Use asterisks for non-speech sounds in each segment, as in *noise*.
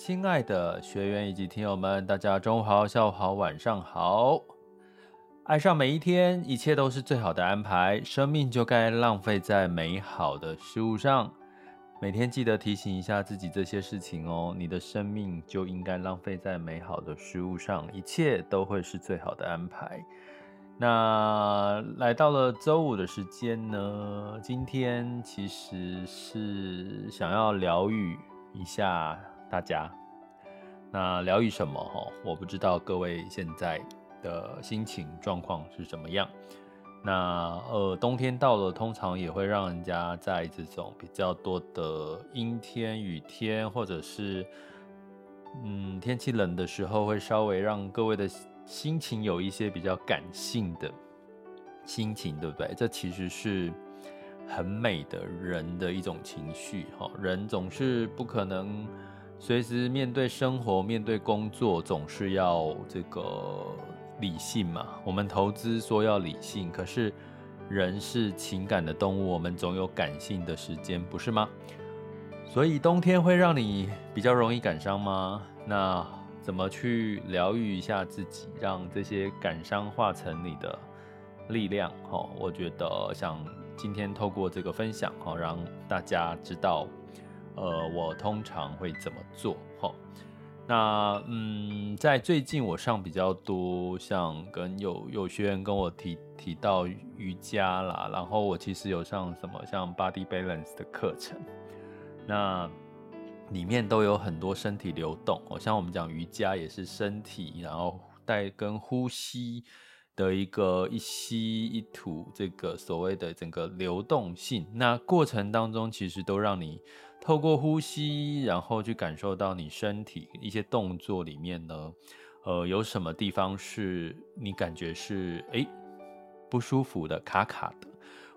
亲爱的学员以及听友们，大家中午好、下午好、晚上好。爱上每一天，一切都是最好的安排。生命就该浪费在美好的事物上。每天记得提醒一下自己这些事情哦。你的生命就应该浪费在美好的事物上，一切都会是最好的安排。那来到了周五的时间呢，今天其实是想要疗愈。一下大家，那疗愈什么？哈，我不知道各位现在的心情状况是怎么样。那呃，冬天到了，通常也会让人家在这种比较多的阴天、雨天，或者是嗯天气冷的时候，会稍微让各位的心情有一些比较感性的心情，对不对？这其实是。很美的人的一种情绪，哈，人总是不可能随时面对生活、面对工作，总是要这个理性嘛。我们投资说要理性，可是人是情感的动物，我们总有感性的时间，不是吗？所以冬天会让你比较容易感伤吗？那怎么去疗愈一下自己，让这些感伤化成你的力量？哈，我觉得想。今天透过这个分享，哈，让大家知道，呃，我通常会怎么做，哈。那，嗯，在最近我上比较多，像跟有有学员跟我提提到瑜伽啦，然后我其实有上什么像 Body Balance 的课程，那里面都有很多身体流动，哦，像我们讲瑜伽也是身体，然后带跟呼吸。的一个一吸一吐，这个所谓的整个流动性，那过程当中其实都让你透过呼吸，然后去感受到你身体一些动作里面呢，呃，有什么地方是你感觉是诶不舒服的、卡卡的，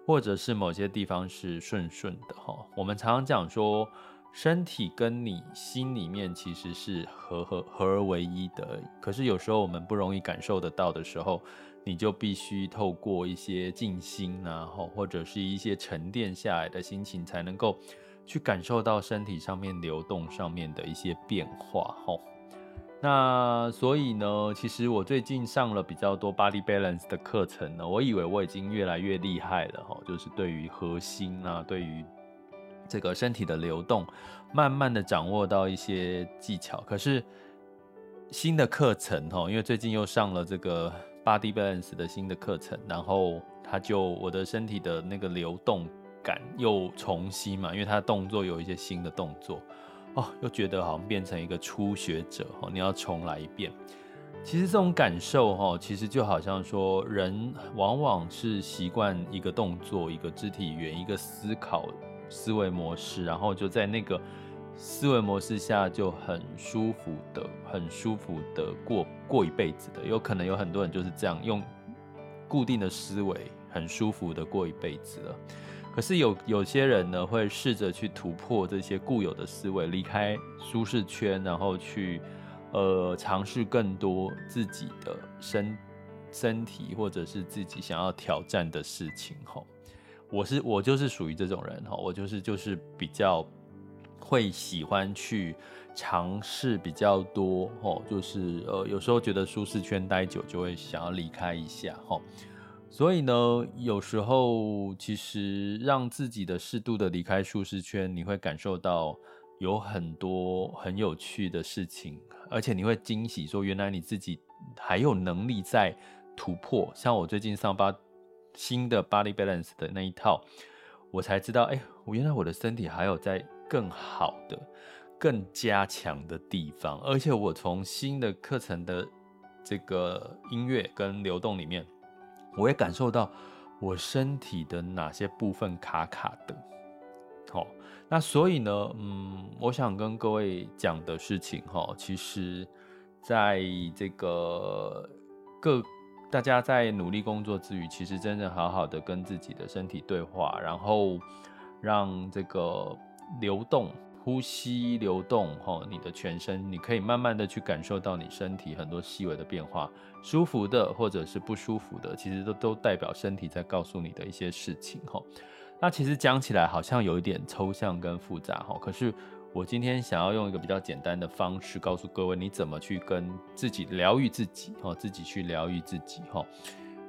或者是某些地方是顺顺的哈。我们常常讲说，身体跟你心里面其实是合合合而为一的，可是有时候我们不容易感受得到的时候。你就必须透过一些静心啊，或者是一些沉淀下来的心情，才能够去感受到身体上面流动上面的一些变化，吼。那所以呢，其实我最近上了比较多 Body Balance 的课程呢，我以为我已经越来越厉害了，哈，就是对于核心啊，对于这个身体的流动，慢慢的掌握到一些技巧。可是新的课程，哈，因为最近又上了这个。Body Balance 的新的课程，然后他就我的身体的那个流动感又重新嘛，因为他的动作有一些新的动作哦，又觉得好像变成一个初学者哦，你要重来一遍。其实这种感受哈，其实就好像说，人往往是习惯一个动作、一个肢体语言、一个思考思维模式，然后就在那个。思维模式下就很舒服的，很舒服的过过一辈子的，有可能有很多人就是这样用固定的思维，很舒服的过一辈子了。可是有有些人呢，会试着去突破这些固有的思维，离开舒适圈，然后去呃尝试更多自己的身身体或者是自己想要挑战的事情。吼，我是我就是属于这种人哈，我就是就是比较。会喜欢去尝试比较多，吼，就是呃，有时候觉得舒适圈待久，就会想要离开一下，吼。所以呢，有时候其实让自己的适度的离开舒适圈，你会感受到有很多很有趣的事情，而且你会惊喜，说原来你自己还有能力在突破。像我最近上八新的 Body Balance 的那一套，我才知道，哎，我原来我的身体还有在。更好的、更加强的地方。而且我从新的课程的这个音乐跟流动里面，我也感受到我身体的哪些部分卡卡的。好，那所以呢，嗯，我想跟各位讲的事情，哈，其实在这个各。大家在努力工作之余，其实真正好好的跟自己的身体对话，然后让这个流动、呼吸流动，哈，你的全身，你可以慢慢的去感受到你身体很多细微的变化，舒服的或者是不舒服的，其实都都代表身体在告诉你的一些事情，哈。那其实讲起来好像有一点抽象跟复杂，哈，可是。我今天想要用一个比较简单的方式告诉各位，你怎么去跟自己疗愈自己，哈，自己去疗愈自己，哈。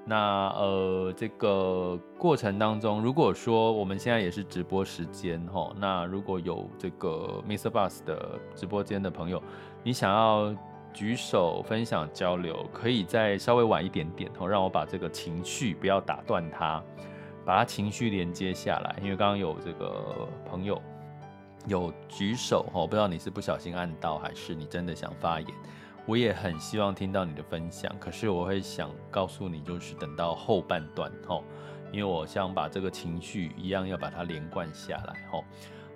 那呃，这个过程当中，如果说我们现在也是直播时间，哈，那如果有这个 Mr. Bus 的直播间的朋友，你想要举手分享交流，可以再稍微晚一点点，哈，让我把这个情绪不要打断它，把它情绪连接下来，因为刚刚有这个朋友。有举手哦，不知道你是不小心按到，还是你真的想发言。我也很希望听到你的分享，可是我会想告诉你，就是等到后半段哦，因为我想把这个情绪一样要把它连贯下来哦。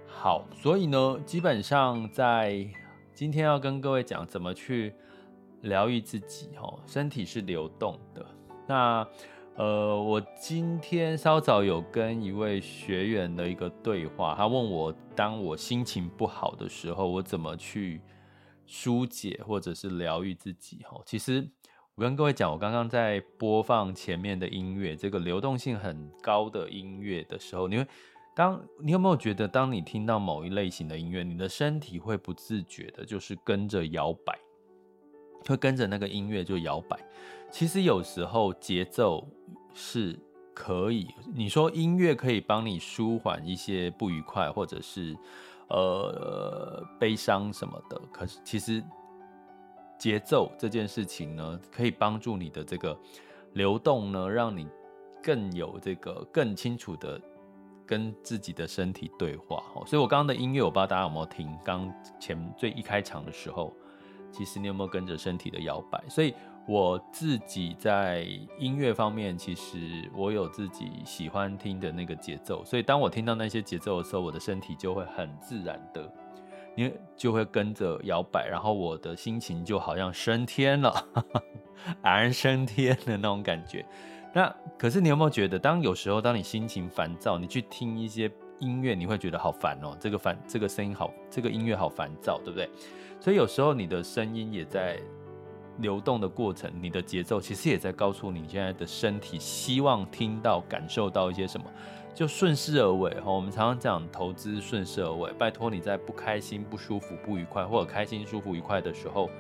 好，所以呢，基本上在今天要跟各位讲怎么去疗愈自己哦，身体是流动的。那呃，我今天稍早有跟一位学员的一个对话，他问我，当我心情不好的时候，我怎么去疏解或者是疗愈自己？哈，其实我跟各位讲，我刚刚在播放前面的音乐，这个流动性很高的音乐的时候，你会当你有没有觉得，当你听到某一类型的音乐，你的身体会不自觉的，就是跟着摇摆，会跟着那个音乐就摇摆。其实有时候节奏是可以，你说音乐可以帮你舒缓一些不愉快，或者是呃悲伤什么的。可是其实节奏这件事情呢，可以帮助你的这个流动呢，让你更有这个更清楚的跟自己的身体对话。哦所以我刚刚的音乐，我不知道大家有没有听，刚前最一开场的时候，其实你有没有跟着身体的摇摆？所以。我自己在音乐方面，其实我有自己喜欢听的那个节奏，所以当我听到那些节奏的时候，我的身体就会很自然的，因为就会跟着摇摆，然后我的心情就好像升天了，*laughs* 哈然升天的那种感觉。那可是你有没有觉得，当有时候当你心情烦躁，你去听一些音乐，你会觉得好烦哦，这个烦，这个声音好，这个音乐好烦躁，对不对？所以有时候你的声音也在。流动的过程，你的节奏其实也在告诉你现在的身体希望听到、感受到一些什么，就顺势而为哈。我们常常讲投资顺势而为，拜托你在不开心、不舒服、不愉快，或者开心、舒服、愉快的时候，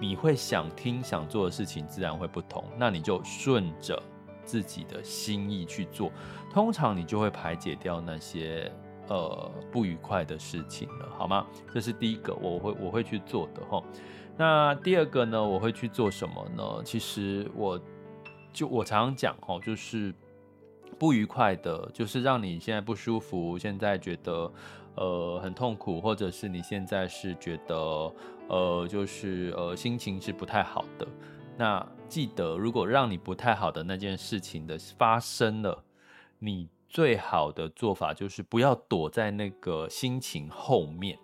你会想听、想做的事情自然会不同。那你就顺着自己的心意去做，通常你就会排解掉那些呃不愉快的事情了，好吗？这是第一个，我会我会去做的哈。那第二个呢，我会去做什么呢？其实我就我常常讲齁，就是不愉快的，就是让你现在不舒服，现在觉得呃很痛苦，或者是你现在是觉得呃就是呃心情是不太好的。那记得，如果让你不太好的那件事情的发生了，你最好的做法就是不要躲在那个心情后面。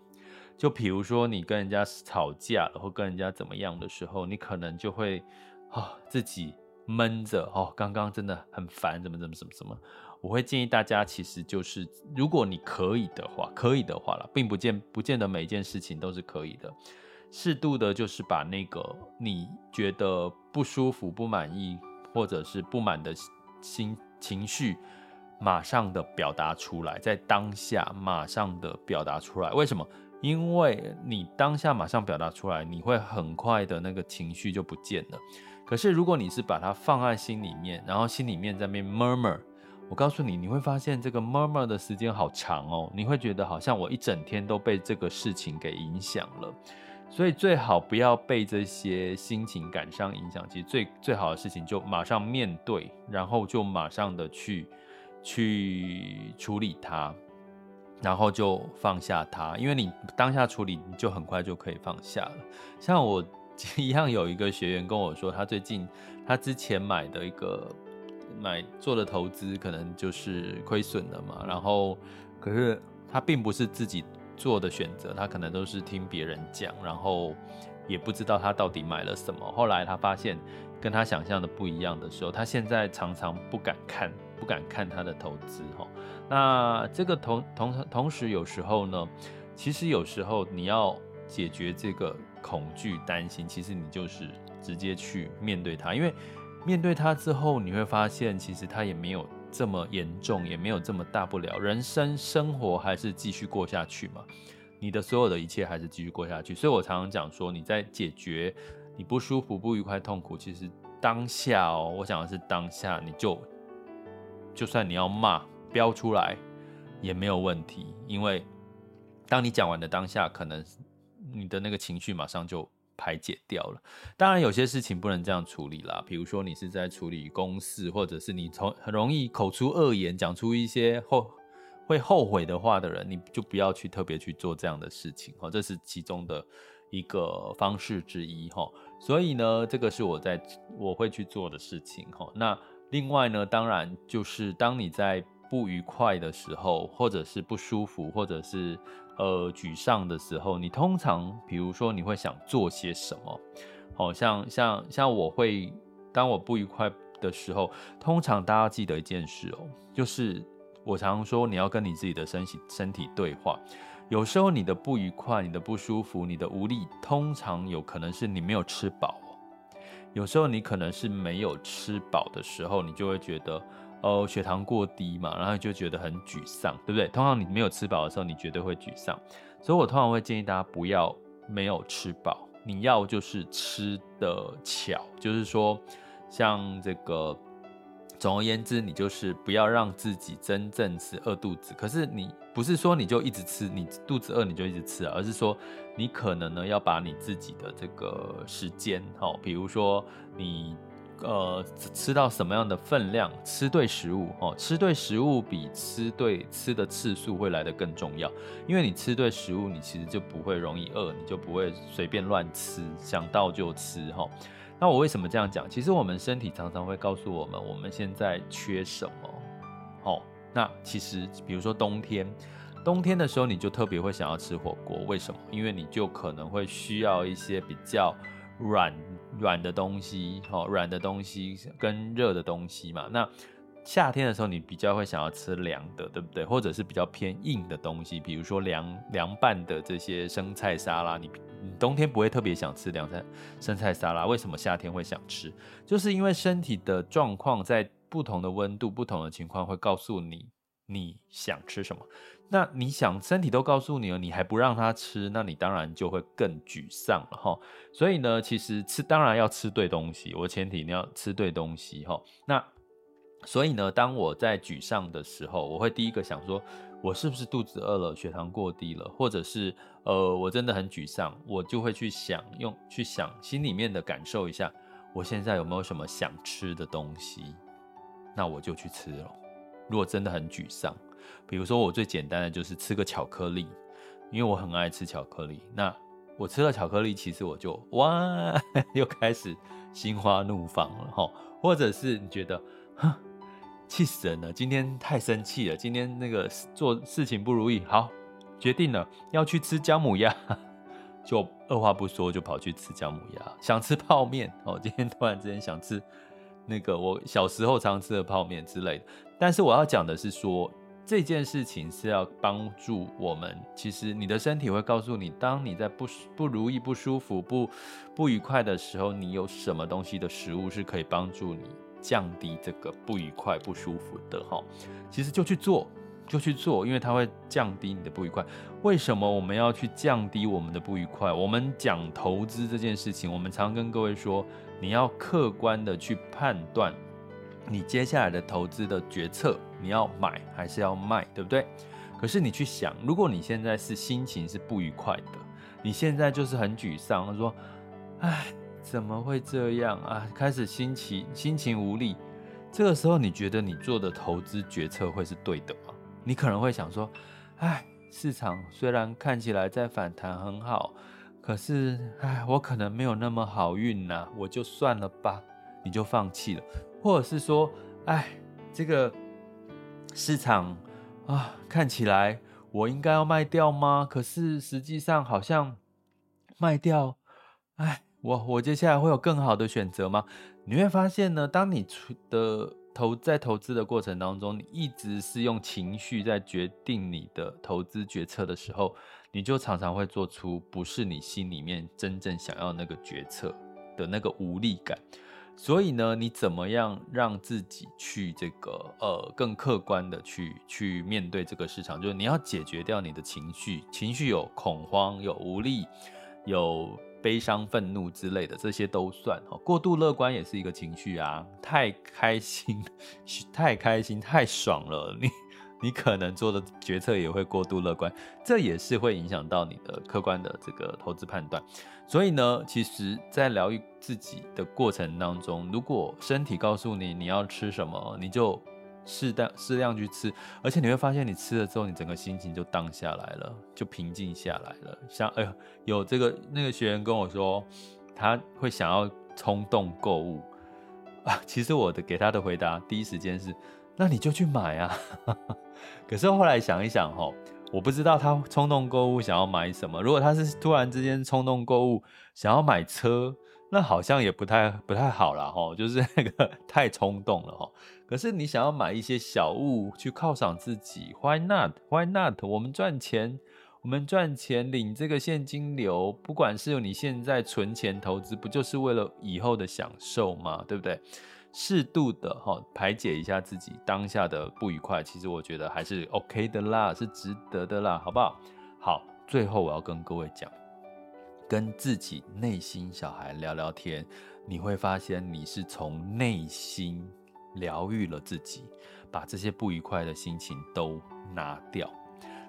就比如说你跟人家吵架了，或跟人家怎么样的时候，你可能就会啊、自己闷着哦，刚刚真的很烦，怎么怎么怎么怎么。我会建议大家，其实就是如果你可以的话，可以的话了，并不见不见得每件事情都是可以的，适度的，就是把那个你觉得不舒服、不满意或者是不满的心情绪，马上的表达出来，在当下马上的表达出来。为什么？因为你当下马上表达出来，你会很快的那个情绪就不见了。可是如果你是把它放在心里面，然后心里面在那边 murmur，我告诉你，你会发现这个 murmur 的时间好长哦。你会觉得好像我一整天都被这个事情给影响了。所以最好不要被这些心情感伤影响。其实最最好的事情就马上面对，然后就马上的去去处理它。然后就放下它，因为你当下处理，你就很快就可以放下了。像我 *laughs* 一样有一个学员跟我说，他最近他之前买的一个买做的投资，可能就是亏损了嘛。然后可是他并不是自己做的选择，他可能都是听别人讲，然后也不知道他到底买了什么。后来他发现跟他想象的不一样的时候，他现在常常不敢看，不敢看他的投资哈。那这个同同同时，有时候呢，其实有时候你要解决这个恐惧、担心，其实你就是直接去面对它，因为面对它之后，你会发现其实它也没有这么严重，也没有这么大不了。人生生活还是继续过下去嘛，你的所有的一切还是继续过下去。所以我常常讲说，你在解决你不舒服、不愉快、痛苦，其实当下哦，我讲的是当下，你就就算你要骂。标出来也没有问题，因为当你讲完的当下，可能你的那个情绪马上就排解掉了。当然，有些事情不能这样处理啦，比如说你是在处理公事，或者是你从很容易口出恶言，讲出一些后会后悔的话的人，你就不要去特别去做这样的事情哦，这是其中的一个方式之一哈。所以呢，这个是我在我会去做的事情哈。那另外呢，当然就是当你在不愉快的时候，或者是不舒服，或者是呃沮丧的时候，你通常比如说你会想做些什么？好像像像我会，当我不愉快的时候，通常大家记得一件事哦，就是我常说你要跟你自己的身体身体对话。有时候你的不愉快、你的不舒服、你的无力，通常有可能是你没有吃饱。有时候你可能是没有吃饱的时候，你就会觉得。哦，血糖过低嘛，然后就觉得很沮丧，对不对？通常你没有吃饱的时候，你绝对会沮丧。所以我通常会建议大家不要没有吃饱，你要就是吃的巧，就是说，像这个，总而言之，你就是不要让自己真正是饿肚子。可是你不是说你就一直吃，你肚子饿你就一直吃，而是说你可能呢要把你自己的这个时间，好，比如说你。呃，吃到什么样的分量，吃对食物哦，吃对食物比吃对吃的次数会来得更重要。因为你吃对食物，你其实就不会容易饿，你就不会随便乱吃，想到就吃哈。那我为什么这样讲？其实我们身体常常会告诉我们，我们现在缺什么。哦，那其实比如说冬天，冬天的时候你就特别会想要吃火锅，为什么？因为你就可能会需要一些比较软。软的东西，哦，软的东西跟热的东西嘛。那夏天的时候，你比较会想要吃凉的，对不对？或者是比较偏硬的东西，比如说凉凉拌的这些生菜沙拉，你你冬天不会特别想吃凉菜生菜沙拉，为什么夏天会想吃？就是因为身体的状况在不同的温度、不同的情况会告诉你你想吃什么。那你想，身体都告诉你了，你还不让他吃，那你当然就会更沮丧了哈。所以呢，其实吃当然要吃对东西，我前提你要吃对东西哈。那所以呢，当我在沮丧的时候，我会第一个想说，我是不是肚子饿了，血糖过低了，或者是呃，我真的很沮丧，我就会去想用去想心里面的感受一下，我现在有没有什么想吃的东西，那我就去吃了。如果真的很沮丧。比如说，我最简单的就是吃个巧克力，因为我很爱吃巧克力。那我吃了巧克力，其实我就哇，*laughs* 又开始心花怒放了哈。或者是你觉得，哼，气死人了，今天太生气了，今天那个做事情不如意，好，决定了要去吃姜母鸭，*laughs* 就二话不说就跑去吃姜母鸭。想吃泡面哦，今天突然之间想吃那个我小时候常吃的泡面之类的。但是我要讲的是说。这件事情是要帮助我们。其实你的身体会告诉你，当你在不不如意、不舒服、不不愉快的时候，你有什么东西的食物是可以帮助你降低这个不愉快、不舒服的哈。其实就去做，就去做，因为它会降低你的不愉快。为什么我们要去降低我们的不愉快？我们讲投资这件事情，我们常跟各位说，你要客观的去判断。你接下来的投资的决策，你要买还是要卖，对不对？可是你去想，如果你现在是心情是不愉快的，你现在就是很沮丧，说：“哎，怎么会这样啊？”开始心情心情无力，这个时候你觉得你做的投资决策会是对的吗？你可能会想说：“哎，市场虽然看起来在反弹很好，可是哎，我可能没有那么好运呐，我就算了吧，你就放弃了，或者是说，哎，这个市场啊，看起来我应该要卖掉吗？可是实际上好像卖掉，哎，我我接下来会有更好的选择吗？你会发现呢，当你出的。投在投资的过程当中，你一直是用情绪在决定你的投资决策的时候，你就常常会做出不是你心里面真正想要那个决策的那个无力感。所以呢，你怎么样让自己去这个呃更客观的去去面对这个市场？就是你要解决掉你的情绪，情绪有恐慌，有无力，有。悲伤、愤怒之类的，这些都算哈。过度乐观也是一个情绪啊，太开心、*laughs* 太开心、太爽了，你你可能做的决策也会过度乐观，这也是会影响到你的客观的这个投资判断。所以呢，其实，在疗愈自己的过程当中，如果身体告诉你你要吃什么，你就。适当适量去吃，而且你会发现，你吃了之后，你整个心情就荡下来了，就平静下来了。像哎呦，有这个那个学员跟我说，他会想要冲动购物啊。*laughs* 其实我的给他的回答，第一时间是，那你就去买啊。*laughs* 可是后来想一想，哈，我不知道他冲动购物想要买什么。如果他是突然之间冲动购物想要买车，那好像也不太不太好了哈，就是那个太冲动了哈。可是你想要买一些小物去犒赏自己，Why not？Why not？我们赚钱，我们赚钱领这个现金流，不管是你现在存钱投资，不就是为了以后的享受吗？对不对？适度的哈排解一下自己当下的不愉快，其实我觉得还是 OK 的啦，是值得的啦，好不好？好，最后我要跟各位讲。跟自己内心小孩聊聊天，你会发现你是从内心疗愈了自己，把这些不愉快的心情都拿掉。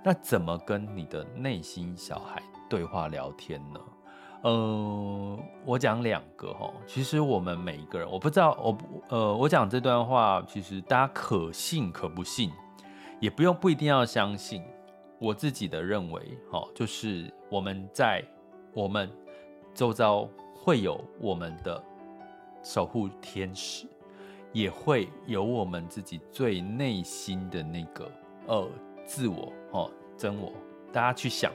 那怎么跟你的内心小孩对话聊天呢？呃，我讲两个哈。其实我们每一个人，我不知道，我呃，我讲这段话，其实大家可信可不信，也不用不一定要相信。我自己的认为，哈，就是我们在。我们周遭会有我们的守护天使，也会有我们自己最内心的那个呃自我哦真我。大家去想，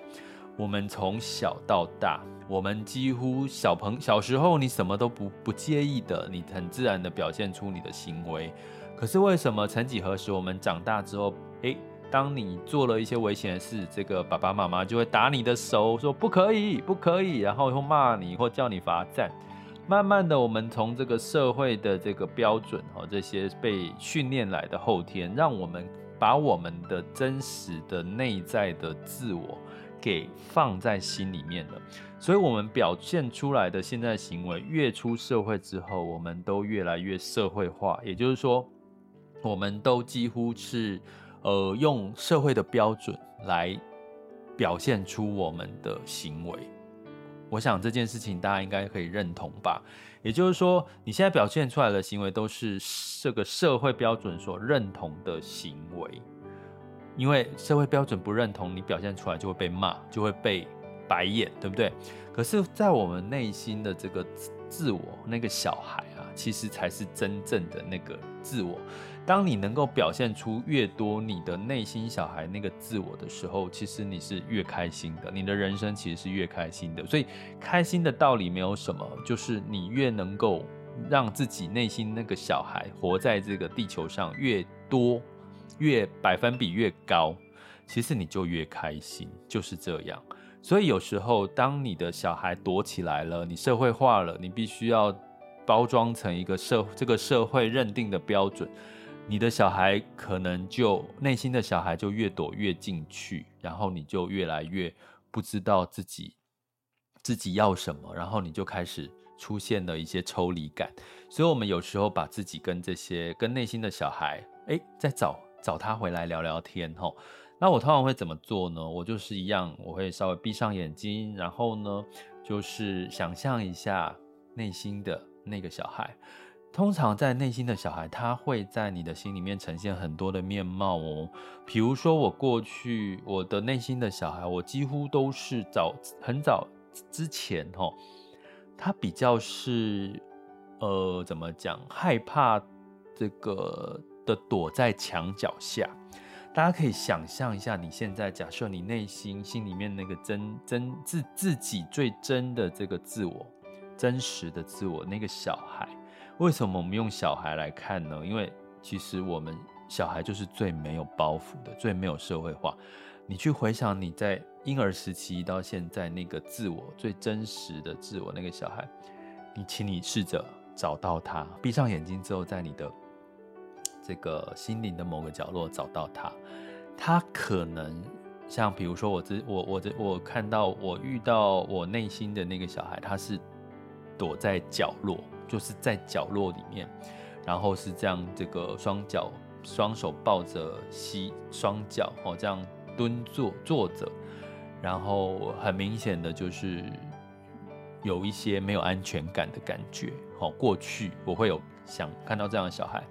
我们从小到大，我们几乎小朋小时候你什么都不不介意的，你很自然的表现出你的行为。可是为什么曾几何时我们长大之后，诶？当你做了一些危险的事，这个爸爸妈妈就会打你的手，说不可以，不可以，然后又骂你或叫你罚站。慢慢的，我们从这个社会的这个标准和这些被训练来的后天，让我们把我们的真实的内在的自我给放在心里面了。所以，我们表现出来的现在行为，越出社会之后，我们都越来越社会化。也就是说，我们都几乎是。呃，用社会的标准来表现出我们的行为，我想这件事情大家应该可以认同吧？也就是说，你现在表现出来的行为都是这个社会标准所认同的行为，因为社会标准不认同，你表现出来就会被骂，就会被白眼，对不对？可是，在我们内心的这个自我，那个小孩啊，其实才是真正的那个自我。当你能够表现出越多你的内心小孩那个自我的时候，其实你是越开心的，你的人生其实是越开心的。所以开心的道理没有什么，就是你越能够让自己内心那个小孩活在这个地球上越多，越百分比越高，其实你就越开心，就是这样。所以有时候当你的小孩躲起来了，你社会化了，你必须要包装成一个社这个社会认定的标准。你的小孩可能就内心的小孩就越躲越进去，然后你就越来越不知道自己自己要什么，然后你就开始出现了一些抽离感。所以，我们有时候把自己跟这些跟内心的小孩，诶，再找找他回来聊聊天吼。那我通常会怎么做呢？我就是一样，我会稍微闭上眼睛，然后呢，就是想象一下内心的那个小孩。通常在内心的小孩，他会在你的心里面呈现很多的面貌哦。比如说，我过去我的内心的小孩，我几乎都是早很早之前哦，他比较是呃，怎么讲，害怕这个的躲在墙角下。大家可以想象一下，你现在假设你内心心里面那个真真自自己最真的这个自我，真实的自我那个小孩。为什么我们用小孩来看呢？因为其实我们小孩就是最没有包袱的，最没有社会化。你去回想你在婴儿时期到现在那个自我最真实的自我那个小孩，你请你试着找到他，闭上眼睛之后，在你的这个心灵的某个角落找到他。他可能像比如说我这我我这我看到我遇到我内心的那个小孩，他是躲在角落。就是在角落里面，然后是这样，这个双脚双手抱着膝，双脚哦这样蹲坐坐着，然后很明显的就是有一些没有安全感的感觉。好，过去我会有想看到这样的小孩，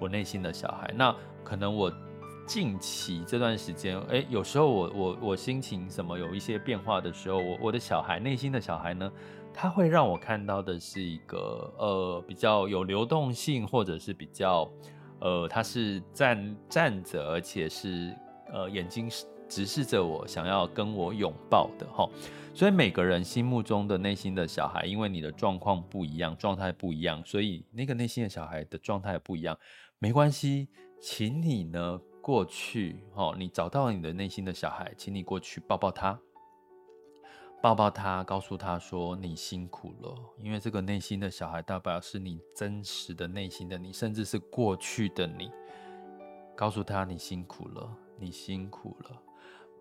我内心的小孩。那可能我近期这段时间，哎，有时候我我我心情什么有一些变化的时候，我我的小孩内心的小孩呢？他会让我看到的是一个呃比较有流动性，或者是比较呃，他是站站着，而且是呃眼睛直视着我，想要跟我拥抱的哈。所以每个人心目中的内心的小孩，因为你的状况不一样，状态不一样，所以那个内心的小孩的状态不一样。没关系，请你呢过去哦，你找到你的内心的小孩，请你过去抱抱他。抱抱他，告诉他说：“你辛苦了。”因为这个内心的小孩，代表是你真实的内心的你，甚至是过去的你。告诉他：“你辛苦了，你辛苦了，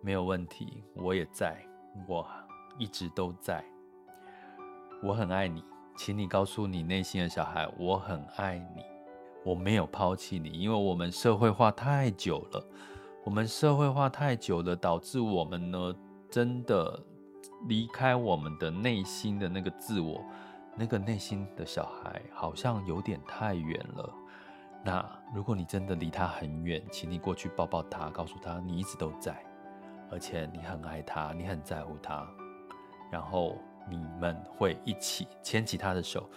没有问题，我也在，我一直都在，我很爱你。”请你告诉你内心的小孩：“我很爱你，我没有抛弃你。”因为我们社会化太久了，我们社会化太久了，导致我们呢，真的。离开我们的内心的那个自我，那个内心的小孩好像有点太远了。那如果你真的离他很远，请你过去抱抱他，告诉他你一直都在，而且你很爱他，你很在乎他。然后你们会一起牵起他的手，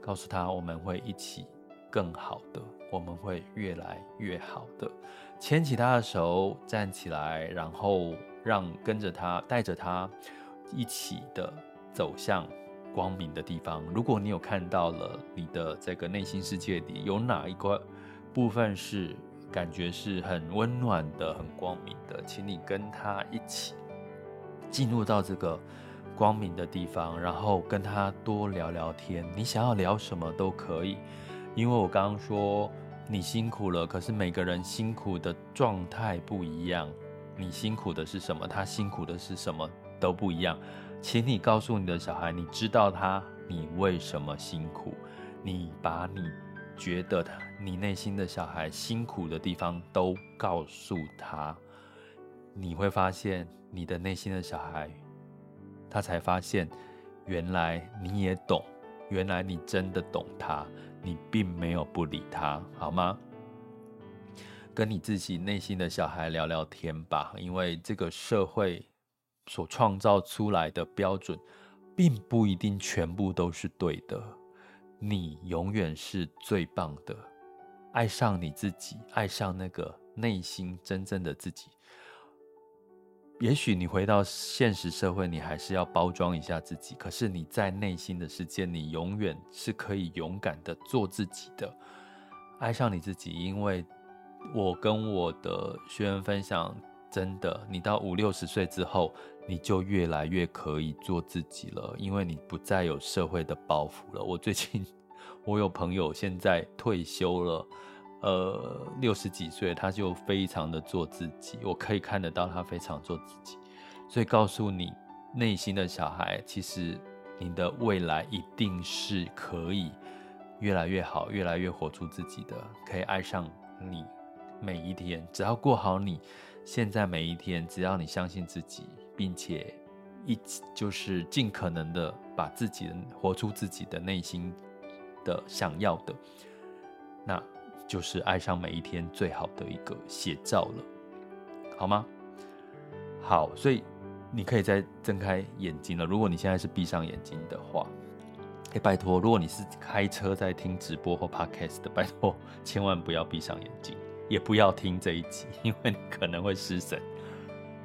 告诉他我们会一起更好的，我们会越来越好的。牵起他的手，站起来，然后让跟着他，带着他。一起的走向光明的地方。如果你有看到了你的这个内心世界里有哪一个部分是感觉是很温暖的、很光明的，请你跟他一起进入到这个光明的地方，然后跟他多聊聊天。你想要聊什么都可以，因为我刚刚说你辛苦了，可是每个人辛苦的状态不一样。你辛苦的是什么？他辛苦的是什么？都不一样，请你告诉你的小孩，你知道他，你为什么辛苦？你把你觉得他，你内心的小孩辛苦的地方都告诉他，你会发现你的内心的小孩，他才发现，原来你也懂，原来你真的懂他，你并没有不理他，好吗？跟你自己内心的小孩聊聊天吧，因为这个社会。所创造出来的标准，并不一定全部都是对的。你永远是最棒的。爱上你自己，爱上那个内心真正的自己。也许你回到现实社会，你还是要包装一下自己。可是你在内心的世界，你永远是可以勇敢的做自己的。爱上你自己，因为我跟我的学员分享。真的，你到五六十岁之后，你就越来越可以做自己了，因为你不再有社会的包袱了。我最近，*laughs* 我有朋友现在退休了，呃，六十几岁，他就非常的做自己，我可以看得到他非常做自己。所以告诉你，内心的小孩，其实你的未来一定是可以越来越好，越来越活出自己的，可以爱上你每一天，只要过好你。现在每一天，只要你相信自己，并且一就是尽可能的把自己的活出自己的内心的想要的，那就是爱上每一天最好的一个写照了，好吗？好，所以你可以再睁开眼睛了。如果你现在是闭上眼睛的话，哎，拜托，如果你是开车在听直播或 podcast 的，拜托千万不要闭上眼睛，也不要听这一集，因为你可能会失神。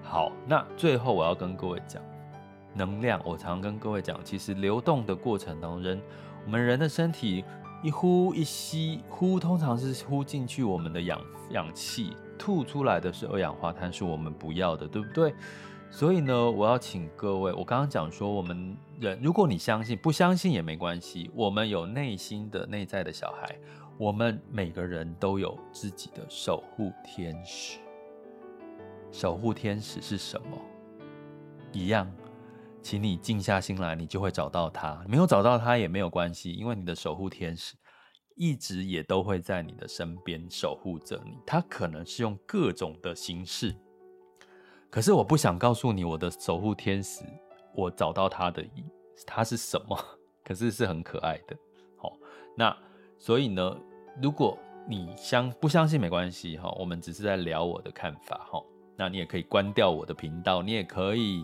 好，那最后我要跟各位讲，能量，我常跟各位讲，其实流动的过程当中，我们人的身体一呼一吸，呼通常是呼进去我们的氧氧气，吐出来的是二氧化碳，是我们不要的，对不对？所以呢，我要请各位，我刚刚讲说，我们人，如果你相信，不相信也没关系，我们有内心的内在的小孩，我们每个人都有自己的守护天使。守护天使是什么？一样，请你静下心来，你就会找到他。没有找到他也没有关系，因为你的守护天使一直也都会在你的身边守护着你。他可能是用各种的形式，可是我不想告诉你我的守护天使，我找到他的，他是什么？*laughs* 可是是很可爱的。好，那所以呢，如果你相不相信没关系哈，我们只是在聊我的看法哈。那你也可以关掉我的频道，你也可以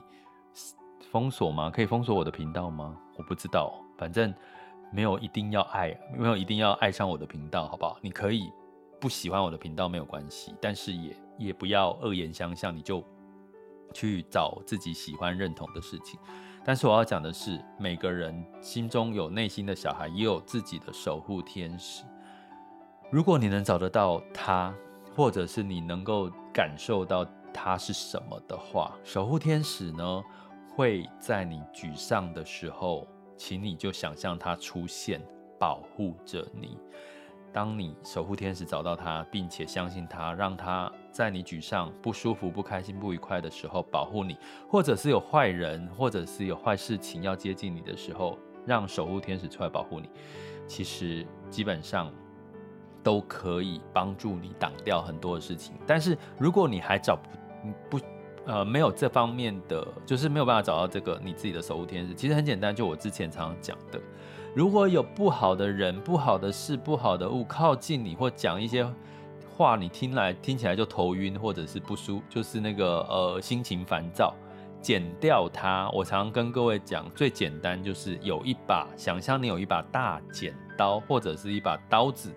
封锁吗？可以封锁我的频道吗？我不知道，反正没有一定要爱，没有一定要爱上我的频道，好不好？你可以不喜欢我的频道没有关系，但是也也不要恶言相向，你就去找自己喜欢认同的事情。但是我要讲的是，每个人心中有内心的小孩，也有自己的守护天使。如果你能找得到他，或者是你能够感受到。他是什么的话，守护天使呢，会在你沮丧的时候，请你就想象他出现，保护着你。当你守护天使找到他，并且相信他，让他在你沮丧、不舒服、不开心、不愉快的时候保护你，或者是有坏人，或者是有坏事情要接近你的时候，让守护天使出来保护你。其实基本上。都可以帮助你挡掉很多的事情，但是如果你还找不不呃没有这方面的，就是没有办法找到这个你自己的守护天使，其实很简单，就我之前常常讲的，如果有不好的人、不好的事、不好的物靠近你，或讲一些话，你听来听起来就头晕，或者是不舒，就是那个呃心情烦躁，剪掉它。我常常跟各位讲，最简单就是有一把，想象你有一把大剪刀，或者是一把刀子。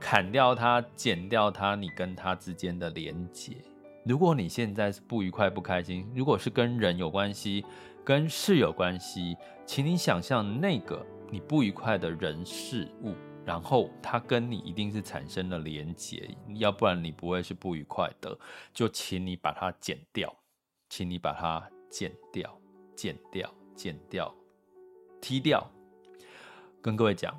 砍掉它，剪掉它，你跟它之间的连结。如果你现在是不愉快、不开心，如果是跟人有关系、跟事有关系，请你想象那个你不愉快的人事物，然后它跟你一定是产生了连结，要不然你不会是不愉快的。就请你把它剪掉，请你把它剪掉、剪掉、剪掉、踢掉。跟各位讲。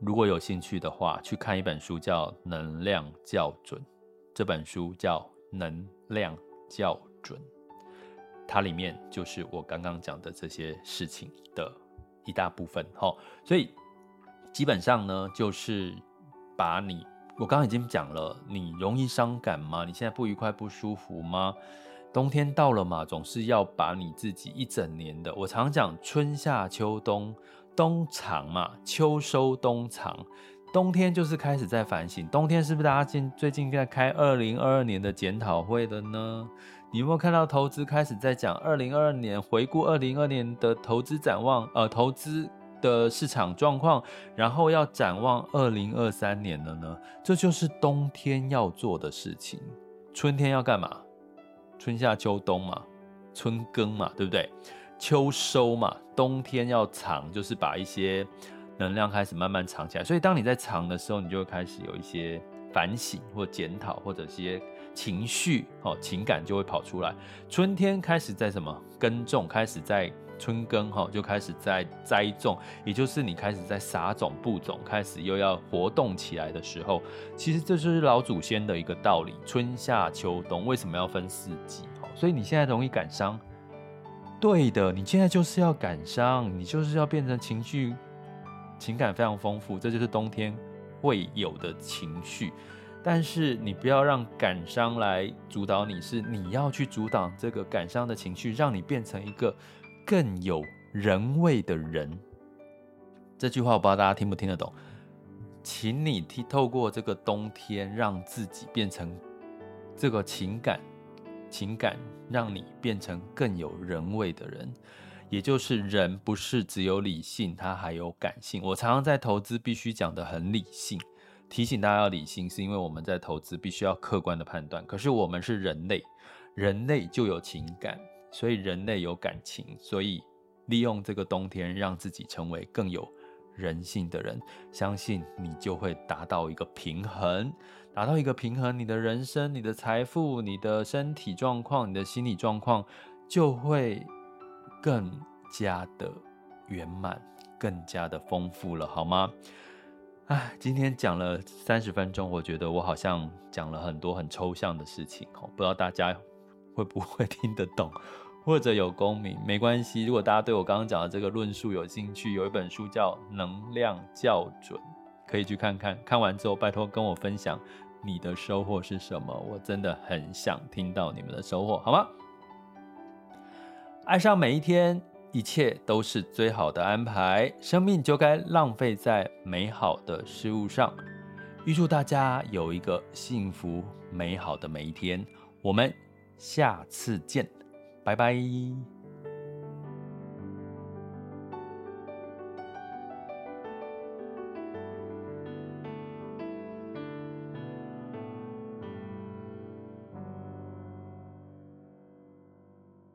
如果有兴趣的话，去看一本书叫《能量校准》。这本书叫《能量校准》，它里面就是我刚刚讲的这些事情的一大部分。哈，所以基本上呢，就是把你，我刚刚已经讲了，你容易伤感吗？你现在不愉快、不舒服吗？冬天到了嘛，总是要把你自己一整年的，我常讲春夏秋冬。冬藏嘛，秋收冬藏，冬天就是开始在反省。冬天是不是大家近最近在开二零二二年的检讨会的呢？你有没有看到投资开始在讲二零二二年回顾二零二二年的投资展望？呃，投资的市场状况，然后要展望二零二三年了呢？这就是冬天要做的事情。春天要干嘛？春夏秋冬嘛，春耕嘛，对不对？秋收嘛，冬天要藏，就是把一些能量开始慢慢藏起来。所以当你在藏的时候，你就会开始有一些反省或检讨，或者一些情绪哦，情感就会跑出来。春天开始在什么耕种，开始在春耕哈，就开始在栽种，也就是你开始在撒种、播种，开始又要活动起来的时候。其实这就是老祖先的一个道理：春夏秋冬为什么要分四季？所以你现在容易感伤。对的，你现在就是要感伤，你就是要变成情绪、情感非常丰富，这就是冬天会有的情绪。但是你不要让感伤来主导你，是你要去阻挡这个感伤的情绪，让你变成一个更有人味的人。这句话我不知道大家听不听得懂，请你透过这个冬天，让自己变成这个情感，情感让你变成更有人味的人。也就是人不是只有理性，他还有感性。我常常在投资必须讲得很理性，提醒大家要理性，是因为我们在投资必须要客观的判断。可是我们是人类，人类就有情感，所以人类有感情，所以利用这个冬天，让自己成为更有人性的人，相信你就会达到一个平衡，达到一个平衡，你的人生、你的财富、你的身体状况、你的心理状况就会。更加的圆满，更加的丰富了，好吗？哎，今天讲了三十分钟，我觉得我好像讲了很多很抽象的事情哦，不知道大家会不会听得懂，或者有共鸣？没关系，如果大家对我刚刚讲的这个论述有兴趣，有一本书叫《能量校准》，可以去看看。看完之后，拜托跟我分享你的收获是什么，我真的很想听到你们的收获，好吗？爱上每一天，一切都是最好的安排。生命就该浪费在美好的事物上。预祝大家有一个幸福美好的每一天。我们下次见，拜拜。